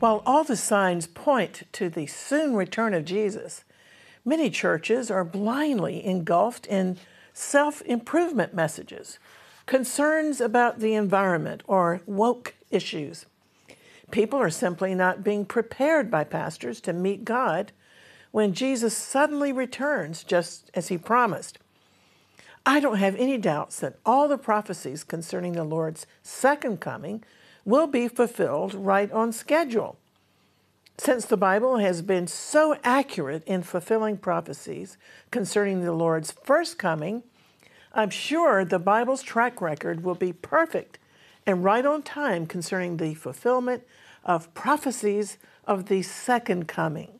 While all the signs point to the soon return of Jesus, many churches are blindly engulfed in self improvement messages, concerns about the environment, or woke issues. People are simply not being prepared by pastors to meet God when Jesus suddenly returns, just as he promised. I don't have any doubts that all the prophecies concerning the Lord's second coming will be fulfilled right on schedule. Since the Bible has been so accurate in fulfilling prophecies concerning the Lord's first coming, I'm sure the Bible's track record will be perfect and right on time concerning the fulfillment of prophecies of the second coming.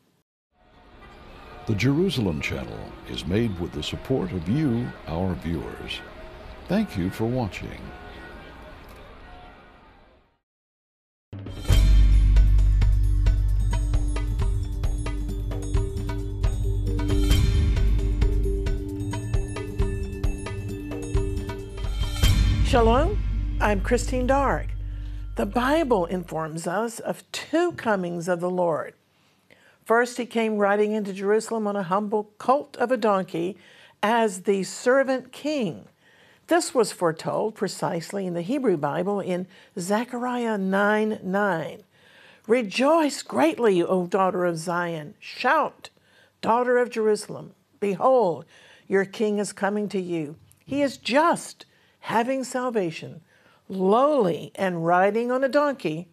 The Jerusalem Channel is made with the support of you, our viewers. Thank you for watching. I'm Christine Darg. The Bible informs us of two comings of the Lord. First, he came riding into Jerusalem on a humble colt of a donkey as the servant king. This was foretold precisely in the Hebrew Bible in Zechariah 9 9. Rejoice greatly, O daughter of Zion. Shout, daughter of Jerusalem. Behold, your king is coming to you. He is just, having salvation, lowly and riding on a donkey,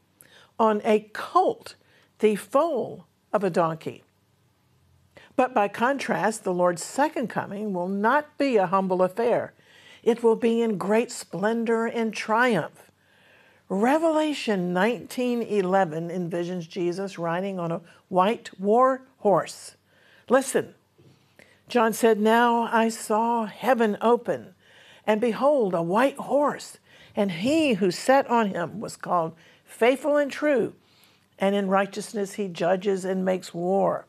on a colt, the foal of a donkey. But by contrast, the Lord's second coming will not be a humble affair. It will be in great splendor and triumph. Revelation 19:11 envisions Jesus riding on a white war horse. Listen. John said, "Now I saw heaven open, and behold, a white horse, and he who sat on him was called faithful and true, and in righteousness he judges and makes war.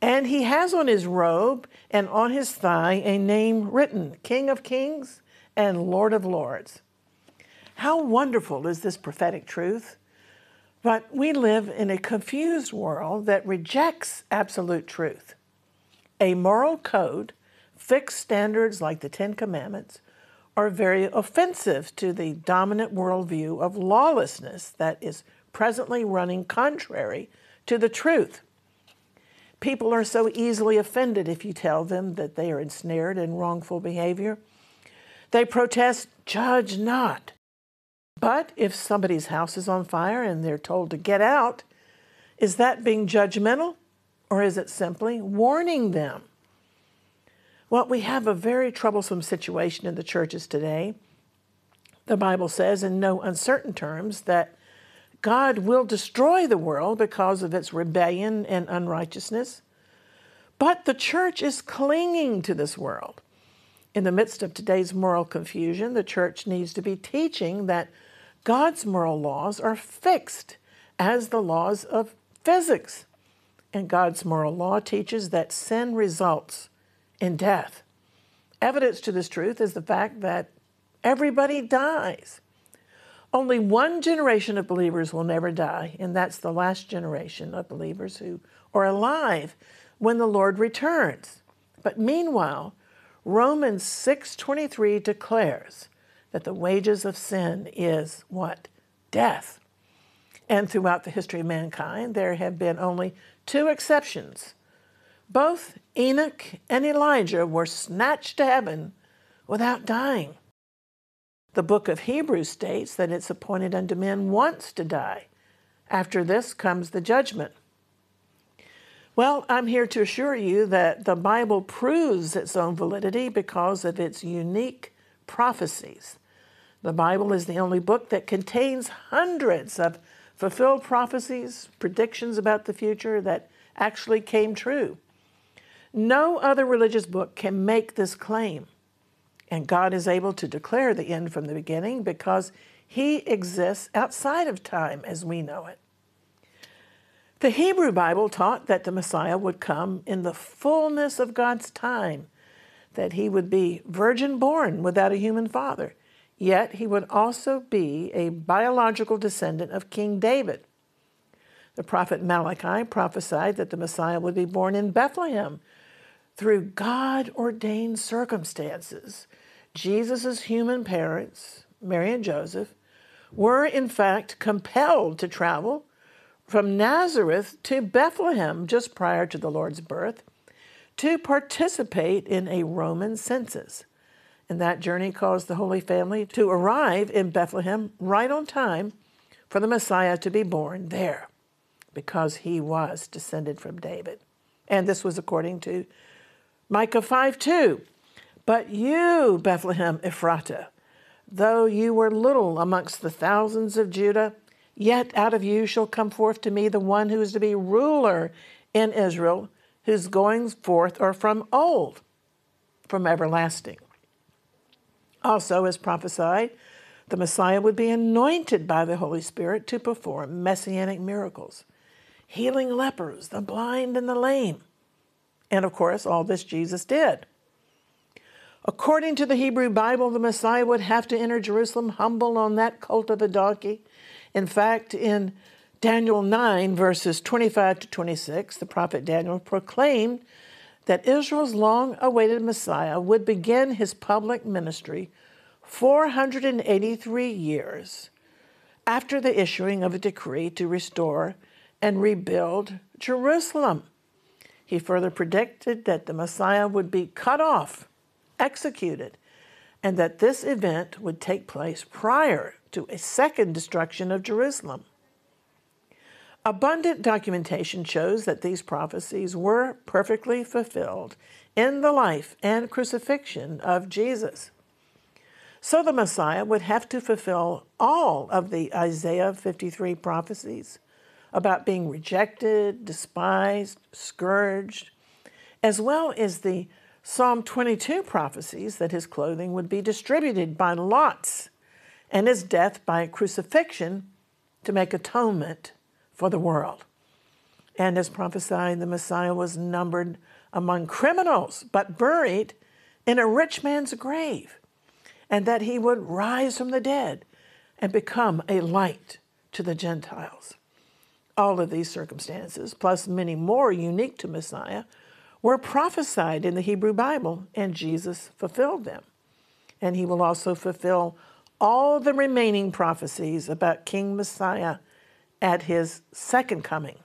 And he has on his robe and on his thigh a name written King of Kings and Lord of Lords. How wonderful is this prophetic truth! But we live in a confused world that rejects absolute truth. A moral code, fixed standards like the Ten Commandments, are very offensive to the dominant worldview of lawlessness that is presently running contrary to the truth. People are so easily offended if you tell them that they are ensnared in wrongful behavior. They protest, judge not. But if somebody's house is on fire and they're told to get out, is that being judgmental or is it simply warning them? Well, we have a very troublesome situation in the churches today. The Bible says in no uncertain terms that God will destroy the world because of its rebellion and unrighteousness. But the church is clinging to this world. In the midst of today's moral confusion, the church needs to be teaching that God's moral laws are fixed as the laws of physics. And God's moral law teaches that sin results in death. Evidence to this truth is the fact that everybody dies. Only one generation of believers will never die, and that's the last generation of believers who are alive when the Lord returns. But meanwhile, Romans 6:23 declares that the wages of sin is what? Death. And throughout the history of mankind, there have been only two exceptions. Both Enoch and Elijah were snatched to heaven without dying. The book of Hebrews states that it's appointed unto men once to die. After this comes the judgment. Well, I'm here to assure you that the Bible proves its own validity because of its unique prophecies. The Bible is the only book that contains hundreds of fulfilled prophecies, predictions about the future that actually came true. No other religious book can make this claim. And God is able to declare the end from the beginning because He exists outside of time as we know it. The Hebrew Bible taught that the Messiah would come in the fullness of God's time, that he would be virgin born without a human father, yet he would also be a biological descendant of King David. The prophet Malachi prophesied that the Messiah would be born in Bethlehem through God ordained circumstances. Jesus' human parents, Mary and Joseph, were in fact compelled to travel from Nazareth to Bethlehem just prior to the Lord's birth to participate in a Roman census. And that journey caused the Holy Family to arrive in Bethlehem right on time for the Messiah to be born there because he was descended from David. And this was according to Micah 5 2. But you, Bethlehem Ephratah, though you were little amongst the thousands of Judah, yet out of you shall come forth to me the one who is to be ruler in Israel, whose goings forth are from old, from everlasting. Also, as prophesied, the Messiah would be anointed by the Holy Spirit to perform messianic miracles, healing lepers, the blind, and the lame. And of course, all this Jesus did. According to the Hebrew Bible, the Messiah would have to enter Jerusalem humble on that colt of a donkey. In fact, in Daniel 9, verses 25 to 26, the prophet Daniel proclaimed that Israel's long awaited Messiah would begin his public ministry 483 years after the issuing of a decree to restore and rebuild Jerusalem. He further predicted that the Messiah would be cut off, executed, and that this event would take place prior to a second destruction of Jerusalem. Abundant documentation shows that these prophecies were perfectly fulfilled in the life and crucifixion of Jesus. So the Messiah would have to fulfill all of the Isaiah 53 prophecies about being rejected, despised, scourged, as well as the Psalm 22 prophecies that his clothing would be distributed by lots and his death by crucifixion to make atonement for the world. And as prophesied, the Messiah was numbered among criminals, but buried in a rich man's grave, and that he would rise from the dead and become a light to the Gentiles. All of these circumstances, plus many more unique to Messiah, were prophesied in the Hebrew Bible, and Jesus fulfilled them. And he will also fulfill all the remaining prophecies about King Messiah at his second coming.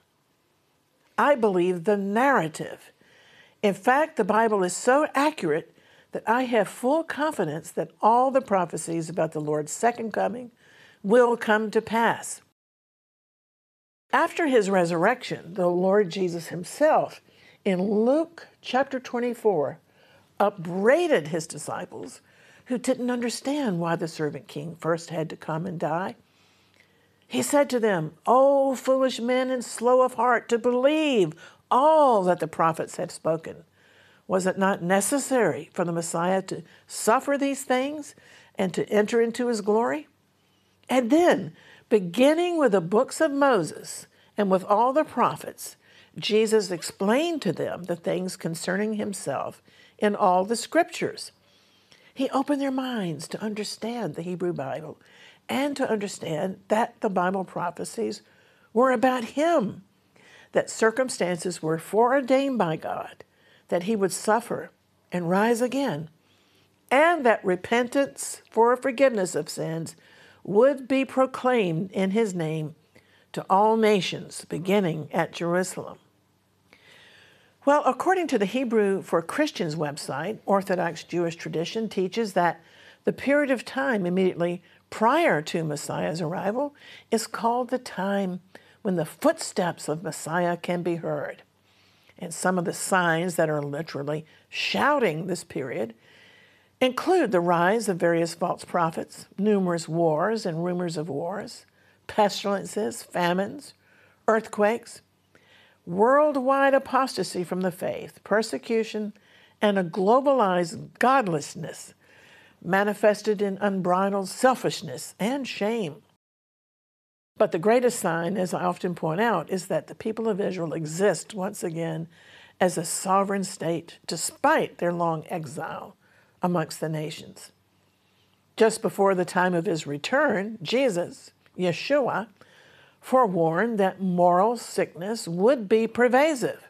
I believe the narrative. In fact, the Bible is so accurate that I have full confidence that all the prophecies about the Lord's second coming will come to pass. After his resurrection, the Lord Jesus himself, in Luke chapter 24, upbraided his disciples who didn't understand why the servant king first had to come and die. He said to them, O foolish men and slow of heart to believe all that the prophets had spoken. Was it not necessary for the Messiah to suffer these things and to enter into his glory? And then Beginning with the books of Moses and with all the prophets, Jesus explained to them the things concerning himself in all the scriptures. He opened their minds to understand the Hebrew Bible and to understand that the Bible prophecies were about him, that circumstances were foreordained by God, that he would suffer and rise again, and that repentance for forgiveness of sins would be proclaimed in his name to all nations, beginning at Jerusalem. Well, according to the Hebrew for Christians website, Orthodox Jewish tradition teaches that the period of time immediately prior to Messiah's arrival is called the time when the footsteps of Messiah can be heard. And some of the signs that are literally shouting this period include the rise of various false prophets, numerous wars and rumors of wars, pestilences, famines, earthquakes, worldwide apostasy from the faith, persecution, and a globalized godlessness manifested in unbridled selfishness and shame. But the greatest sign, as I often point out, is that the people of Israel exist once again as a sovereign state despite their long exile amongst the nations. Just before the time of his return, Jesus, Yeshua, forewarned that moral sickness would be pervasive.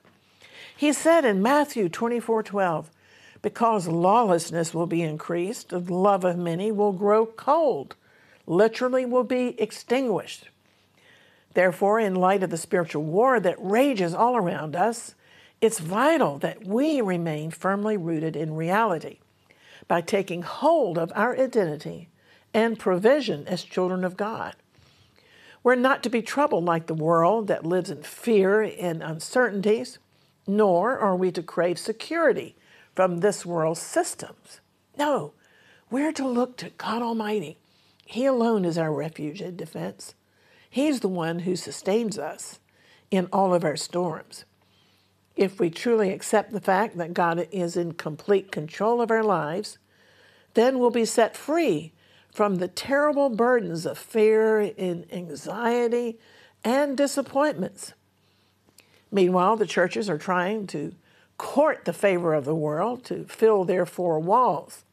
He said in Matthew 24 12, because lawlessness will be increased, the love of many will grow cold, literally, will be extinguished. Therefore, in light of the spiritual war that rages all around us, it's vital that we remain firmly rooted in reality by taking hold of our identity and provision as children of God. We're not to be troubled like the world that lives in fear and uncertainties, nor are we to crave security from this world's systems. No, we're to look to God Almighty. He alone is our refuge and defense. He's the one who sustains us in all of our storms. If we truly accept the fact that God is in complete control of our lives, then we'll be set free from the terrible burdens of fear and anxiety and disappointments. Meanwhile, the churches are trying to court the favor of the world to fill their four walls.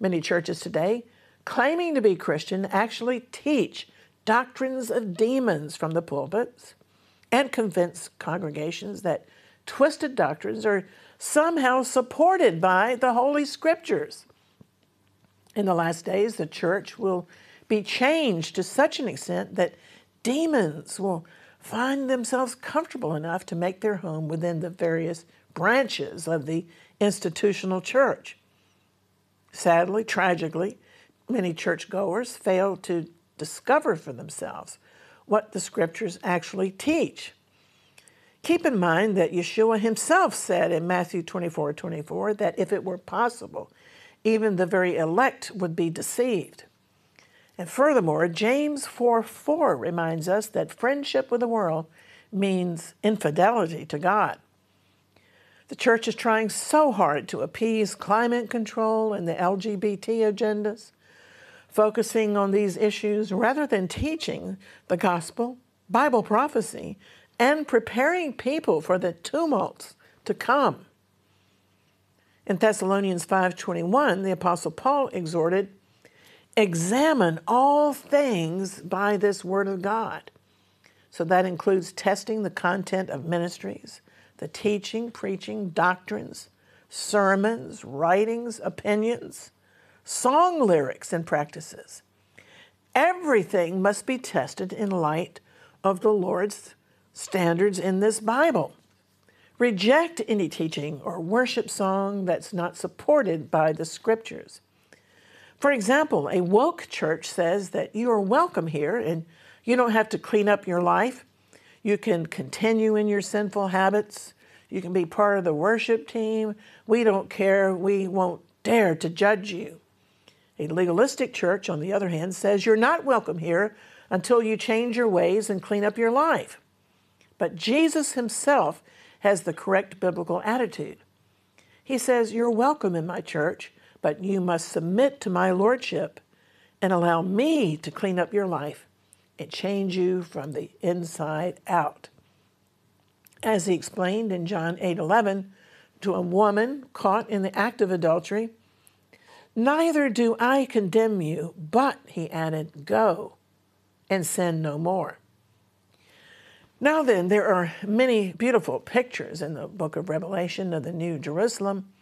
Many churches today, claiming to be Christian, actually teach doctrines of demons from the pulpits and convince congregations that twisted doctrines are somehow supported by the Holy Scriptures. In the last days, the church will be changed to such an extent that demons will find themselves comfortable enough to make their home within the various branches of the institutional church. Sadly, tragically, many churchgoers fail to discover for themselves what the scriptures actually teach. Keep in mind that Yeshua himself said in Matthew 24 24 that if it were possible, even the very elect would be deceived. And furthermore, James 4 4 reminds us that friendship with the world means infidelity to God. The church is trying so hard to appease climate control and the LGBT agendas, focusing on these issues rather than teaching the gospel, Bible prophecy, and preparing people for the tumults to come. In Thessalonians 5:21, the apostle Paul exhorted, "Examine all things by this word of God." So that includes testing the content of ministries, the teaching, preaching, doctrines, sermons, writings, opinions, song lyrics, and practices. Everything must be tested in light of the Lord's standards in this Bible. Reject any teaching or worship song that's not supported by the scriptures. For example, a woke church says that you are welcome here and you don't have to clean up your life. You can continue in your sinful habits. You can be part of the worship team. We don't care. We won't dare to judge you. A legalistic church, on the other hand, says you're not welcome here until you change your ways and clean up your life. But Jesus himself has the correct biblical attitude. He says, You're welcome in my church, but you must submit to my lordship and allow me to clean up your life and change you from the inside out. As he explained in John 8 11 to a woman caught in the act of adultery, Neither do I condemn you, but, he added, go and sin no more. Now, then, there are many beautiful pictures in the book of Revelation of the New Jerusalem.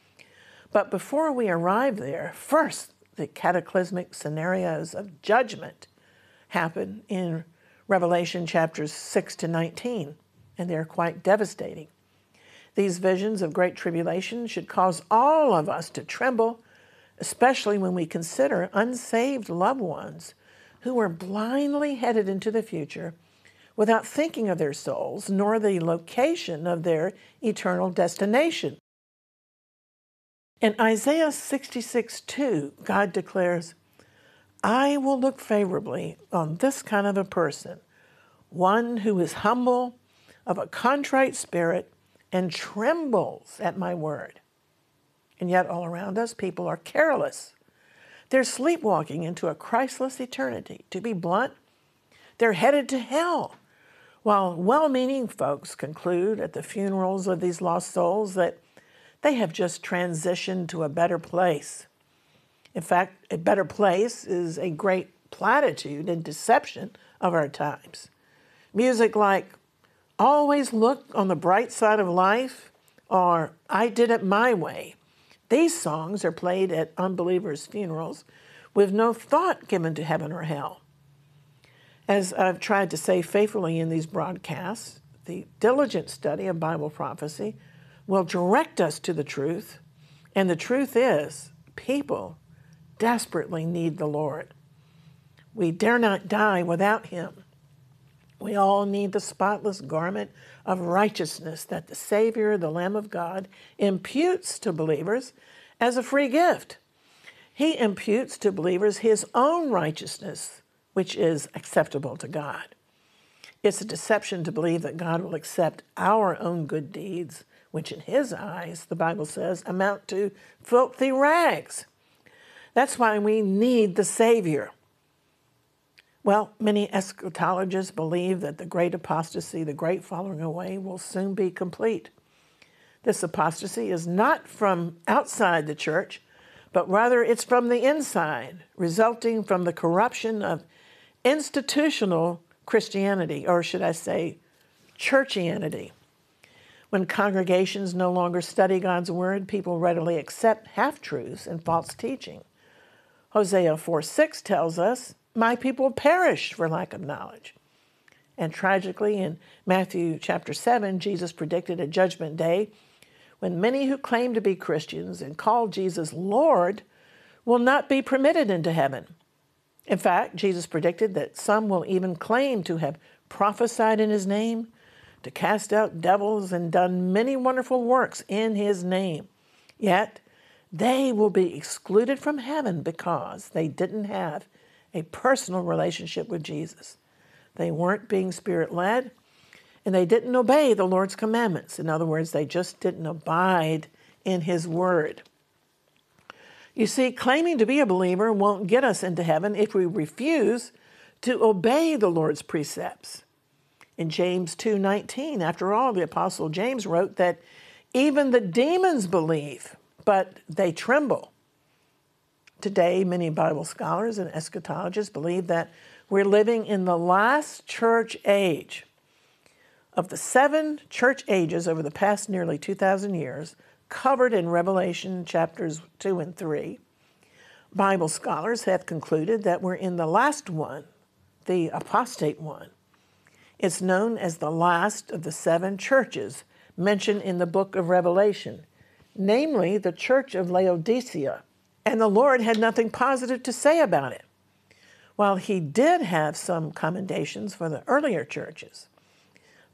But before we arrive there, first, the cataclysmic scenarios of judgment happen in Revelation chapters 6 to 19, and they're quite devastating. These visions of great tribulation should cause all of us to tremble, especially when we consider unsaved loved ones who are blindly headed into the future without thinking of their souls nor the location of their eternal destination. In Isaiah 66 2, God declares, I will look favorably on this kind of a person, one who is humble, of a contrite spirit, and trembles at my word. And yet, all around us, people are careless. They're sleepwalking into a Christless eternity. To be blunt, they're headed to hell. While well meaning folks conclude at the funerals of these lost souls that they have just transitioned to a better place. In fact, a better place is a great platitude and deception of our times. Music like Always Look on the Bright Side of Life or I Did It My Way. These songs are played at unbelievers' funerals with no thought given to heaven or hell. As I've tried to say faithfully in these broadcasts, the diligent study of Bible prophecy will direct us to the truth, and the truth is people desperately need the Lord. We dare not die without him. We all need the spotless garment of righteousness that the Savior, the Lamb of God, imputes to believers as a free gift. He imputes to believers his own righteousness, which is acceptable to God. It's a deception to believe that God will accept our own good deeds, which in his eyes, the Bible says, amount to filthy rags. That's why we need the Savior. Well, many eschatologists believe that the great apostasy, the great falling away, will soon be complete. This apostasy is not from outside the church, but rather it's from the inside, resulting from the corruption of institutional Christianity, or should I say, churchianity. When congregations no longer study God's word, people readily accept half truths and false teaching. Hosea 4 6 tells us, My people perished for lack of knowledge. And tragically, in Matthew chapter 7, Jesus predicted a judgment day when many who claim to be Christians and call Jesus Lord will not be permitted into heaven. In fact, Jesus predicted that some will even claim to have prophesied in his name, to cast out devils, and done many wonderful works in his name. Yet, they will be excluded from heaven because they didn't have a personal relationship with Jesus. They weren't being spirit led and they didn't obey the Lord's commandments. In other words, they just didn't abide in His word. You see, claiming to be a believer won't get us into heaven if we refuse to obey the Lord's precepts. In James 2:19, after all, the apostle James wrote that even the demons believe but they tremble. Today, many Bible scholars and eschatologists believe that we're living in the last church age. Of the seven church ages over the past nearly 2,000 years, covered in Revelation chapters 2 and 3, Bible scholars have concluded that we're in the last one, the apostate one. It's known as the last of the seven churches mentioned in the book of Revelation namely the church of Laodicea. And the Lord had nothing positive to say about it, while he did have some commendations for the earlier churches.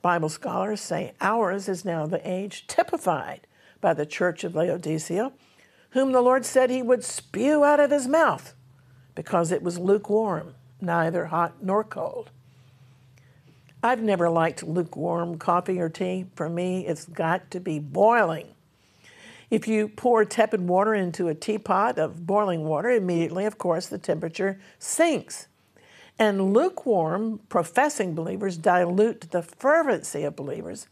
Bible scholars say ours is now the age typified by the church of Laodicea, whom the Lord said he would spew out of his mouth because it was lukewarm, neither hot nor cold. I've never liked lukewarm coffee or tea. For me, it's got to be boiling. If you pour tepid water into a teapot of boiling water, immediately, of course, the temperature sinks. And lukewarm, professing believers dilute the fervency of believers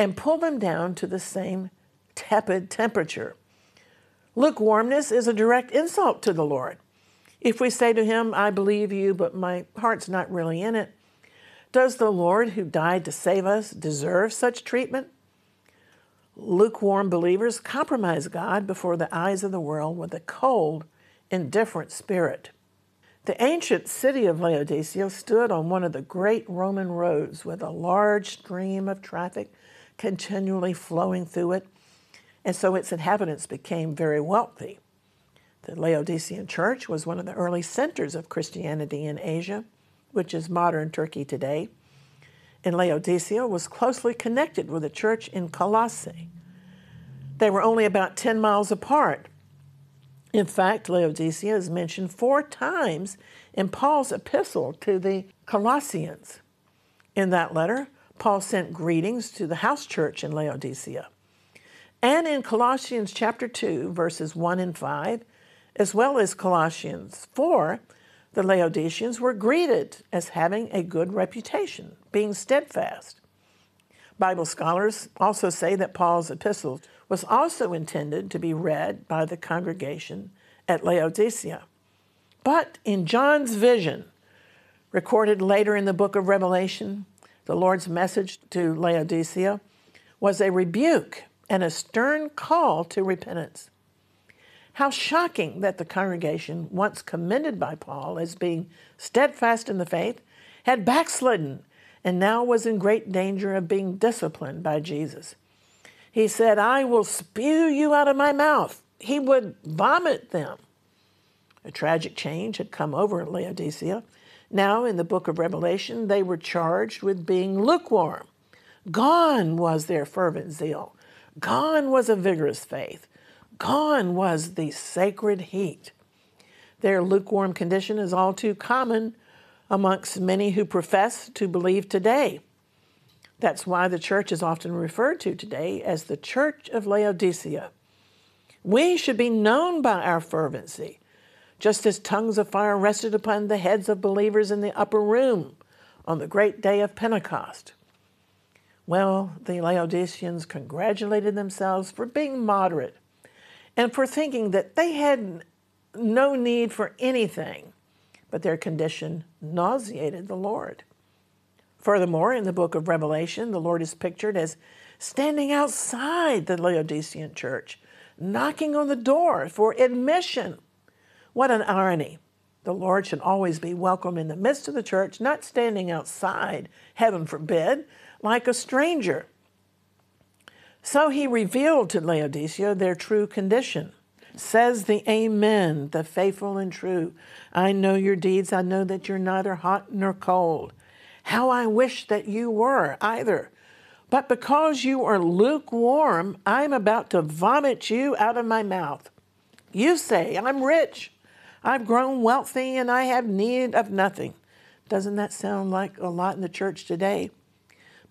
and pull them down to the same tepid temperature. Lukewarmness is a direct insult to the Lord. If we say to him, I believe you, but my heart's not really in it, does the Lord who died to save us deserve such treatment? Lukewarm believers compromise God before the eyes of the world with a cold, indifferent spirit. The ancient city of Laodicea stood on one of the great Roman roads with a large stream of traffic continually flowing through it, and so its inhabitants became very wealthy. The Laodicean church was one of the early centers of Christianity in Asia, which is modern Turkey today And Laodicea was closely connected with the church in Colossae. They were only about 10 miles apart. In fact, Laodicea is mentioned four times in Paul's epistle to the Colossians. In that letter, Paul sent greetings to the house church in Laodicea. And in Colossians chapter 2, verses 1 and 5, as well as Colossians 4, the Laodiceans were greeted as having a good reputation, being steadfast. Bible scholars also say that Paul's epistle was also intended to be read by the congregation at Laodicea. But in John's vision, recorded later in the book of Revelation, The Lord's message to Laodicea was a rebuke and a stern call to repentance. How shocking that the congregation, once commended by Paul as being steadfast in the faith, had backslidden and now was in great danger of being disciplined by Jesus. He said, I will spew you out of my mouth. He would vomit them. A tragic change had come over Laodicea. Now, in the book of Revelation, they were charged with being lukewarm. Gone was their fervent zeal. Gone was a vigorous faith. Gone was the sacred heat. Their lukewarm condition is all too common amongst many who profess to believe today. That's why the church is often referred to today as the Church of Laodicea. We should be known by our fervency, just as tongues of fire rested upon the heads of believers in the upper room on the great day of Pentecost. Well, the Laodiceans congratulated themselves for being moderate and for thinking that they had no need for anything, but their condition nauseated the Lord. Furthermore, in the book of Revelation, the Lord is pictured as standing outside the Laodicean church, knocking on the door for admission. What an irony. The Lord should always be welcome in the midst of the church, not standing outside, heaven forbid, like a stranger. So he revealed to Laodicea their true condition. Says the Amen, the faithful and true. I know your deeds. I know that you're neither hot nor cold. How I wish that you were either. But because you are lukewarm, I'm about to vomit you out of my mouth. You say, I'm rich. I've grown wealthy and I have need of nothing. Doesn't that sound like a lot in the church today?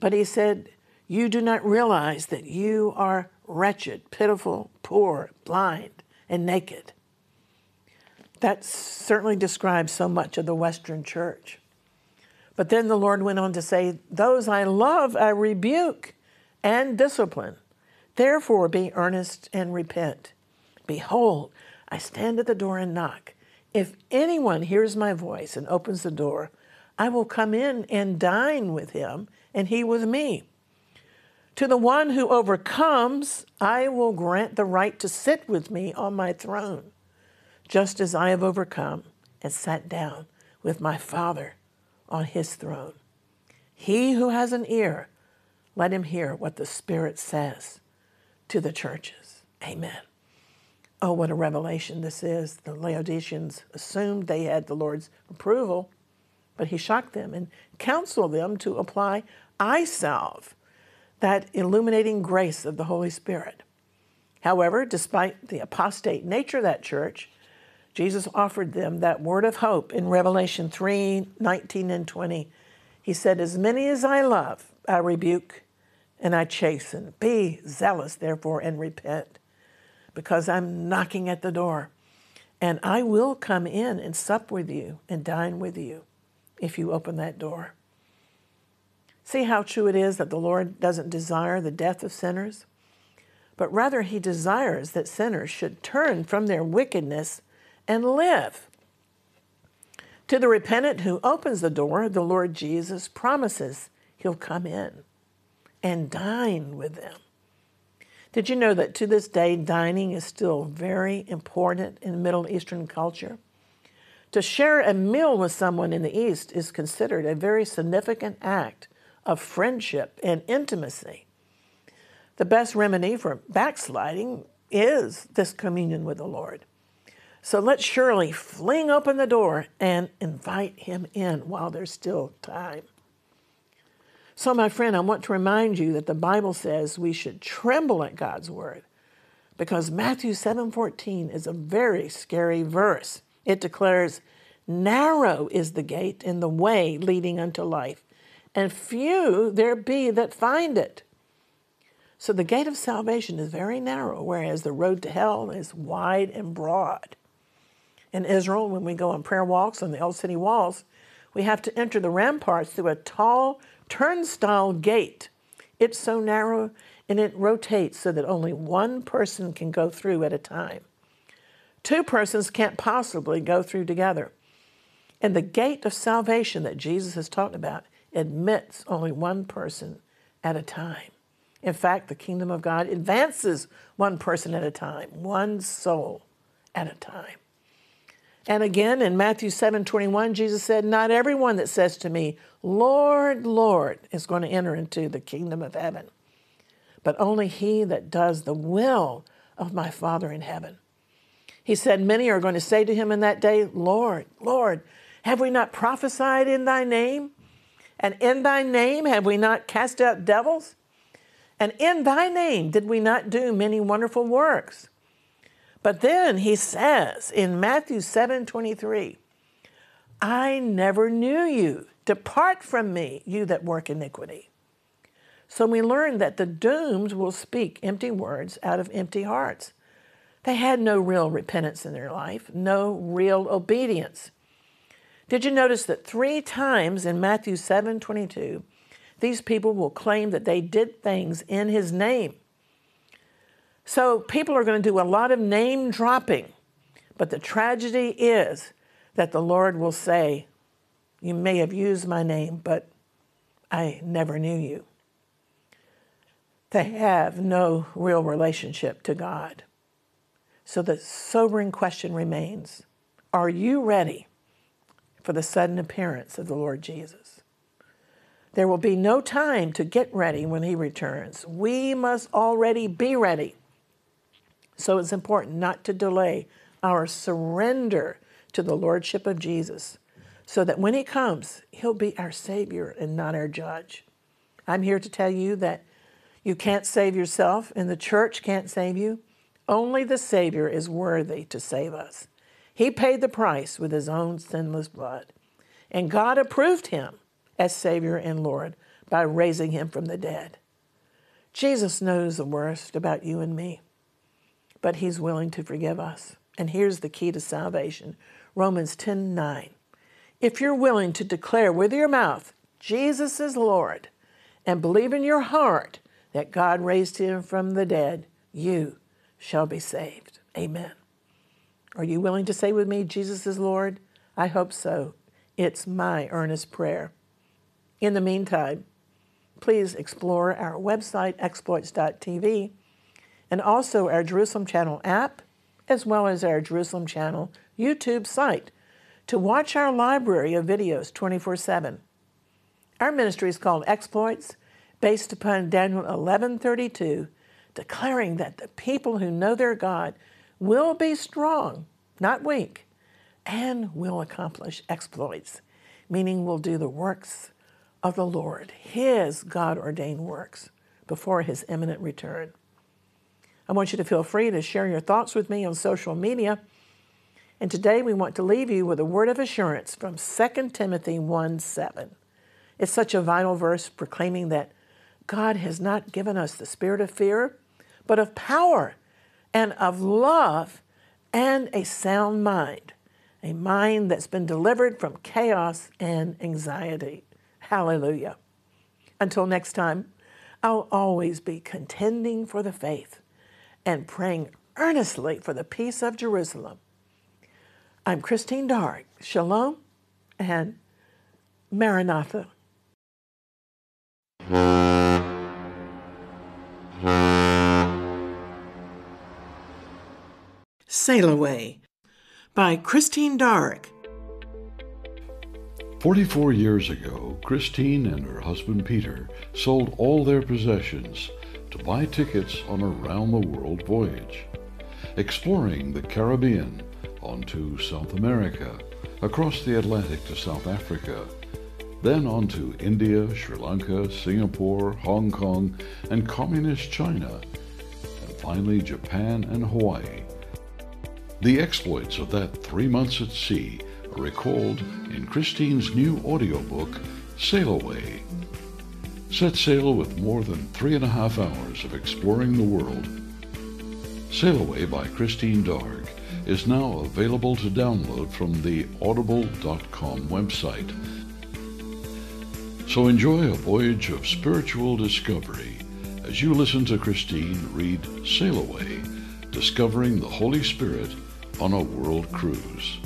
But he said, you do not realize that you are wretched, pitiful, poor, blind, and naked. That certainly describes so much of the Western church. But then the Lord went on to say, Those I love, I rebuke and discipline. Therefore, be earnest and repent. Behold, I stand at the door and knock. If anyone hears my voice and opens the door, I will come in and dine with him, and he with me. To the one who overcomes, I will grant the right to sit with me on my throne, just as I have overcome and sat down with my Father on his throne. He who has an ear, let him hear what the Spirit says to the churches. Amen. Oh, what a revelation this is. The Laodiceans assumed they had the Lord's approval, but he shocked them and counseled them to apply eye salve that illuminating grace of the Holy Spirit. However, despite the apostate nature of that church, Jesus offered them that word of hope in Revelation 3 19 and 20. He said, As many as I love, I rebuke and I chasten. Be zealous, therefore, and repent, because I'm knocking at the door. And I will come in and sup with you and dine with you if you open that door. See how true it is that the Lord doesn't desire the death of sinners, but rather he desires that sinners should turn from their wickedness and live. To the repentant who opens the door, the Lord Jesus promises he'll come in and dine with them. Did you know that to this day, dining is still very important in Middle Eastern culture? To share a meal with someone in the East is considered a very significant act of friendship and intimacy. The best remedy for backsliding is this communion with the Lord. So let's surely fling open the door and invite him in while there's still time. So, my friend, I want to remind you that the Bible says we should tremble at God's word because Matthew 7:14 is a very scary verse. It declares, "Narrow is the gate and the way leading unto life, and few there be that find it. So the gate of salvation is very narrow, whereas the road to hell is wide and broad. In Israel, when we go on prayer walks on the old city walls, we have to enter the ramparts through a tall turnstile gate. It's so narrow and it rotates so that only one person can go through at a time. Two persons can't possibly go through together. And the gate of salvation that Jesus has talked about admits only one person at a time. In fact, the kingdom of God advances one person at a time, one soul at a time. And again in Matthew 7 21, Jesus said, Not everyone that says to me, Lord, Lord, is going to enter into the kingdom of heaven, but only he that does the will of my Father in heaven. He said, Many are going to say to him in that day, Lord, Lord, have we not prophesied in thy name? And in thy name have we not cast out devils? And in thy name did we not do many wonderful works? But then he says in Matthew 7 23, I never knew you. Depart from me, you that work iniquity. So we learn that the dooms will speak empty words out of empty hearts. They had no real repentance in their life, no real obedience. Did you notice that three times in Matthew 7 22, these people will claim that they did things in his name? So people are going to do a lot of name dropping. But the tragedy is that the Lord will say, You may have used my name, but I never knew you. They have no real relationship to God. So the sobering question remains Are you ready for the sudden appearance of the Lord Jesus? There will be no time to get ready when he returns. We must already be ready. So it's important not to delay our surrender to the Lordship of Jesus so that when He comes, He'll be our Savior and not our judge. I'm here to tell you that you can't save yourself, and the church can't save you. Only the Savior is worthy to save us. He paid the price with His own sinless blood, and God approved Him as Savior and Lord by raising Him from the dead. Jesus knows the worst about you and me but he's willing to forgive us. And here's the key to salvation Romans 10 9. If you're willing to declare with your mouth, Jesus is Lord, and believe in your heart that God raised him from the dead, you shall be saved. Amen. Are you willing to say with me, Jesus is Lord? I hope so. It's my earnest prayer. In the meantime, please explore our website, exploits.tv and also our Jerusalem Channel app, as well as our Jerusalem Channel YouTube site to watch our library of videos 24 7. Our ministry is called Exploits, based upon Daniel 11:32, declaring that the people who know their God will be strong, not weak, and will accomplish exploits, meaning we'll do the works of the Lord, his God ordained works, before his imminent return. I want you to feel free to share your thoughts with me on social media. And today we want to leave you with a word of assurance from 2 Timothy 1 7. It's such a vital verse proclaiming that God has not given us the spirit of fear, but of power and of love and a sound mind, a mind that's been delivered from chaos and anxiety. Hallelujah. Until next time, I'll always be contending for the faith and praying earnestly for the peace of Jerusalem. I'm Christine Darg. Shalom and Maranatha. Sail Away by Christine Darg. 44 years ago, Christine and her husband Peter sold all their possessions to buy tickets on a round the world voyage, exploring the Caribbean onto South America, across the Atlantic to South Africa, then on to India, Sri Lanka, Singapore, Hong Kong, and Communist China, and finally Japan and Hawaii. The exploits of that three months at sea are recalled in Christine's new audiobook, Sail Away Set sail with more than three and a half hours of exploring the world. Sail Away by Christine Darg is now available to download from the audible.com website. So enjoy a voyage of spiritual discovery as you listen to Christine read Sail Away, Discovering the Holy Spirit on a World Cruise.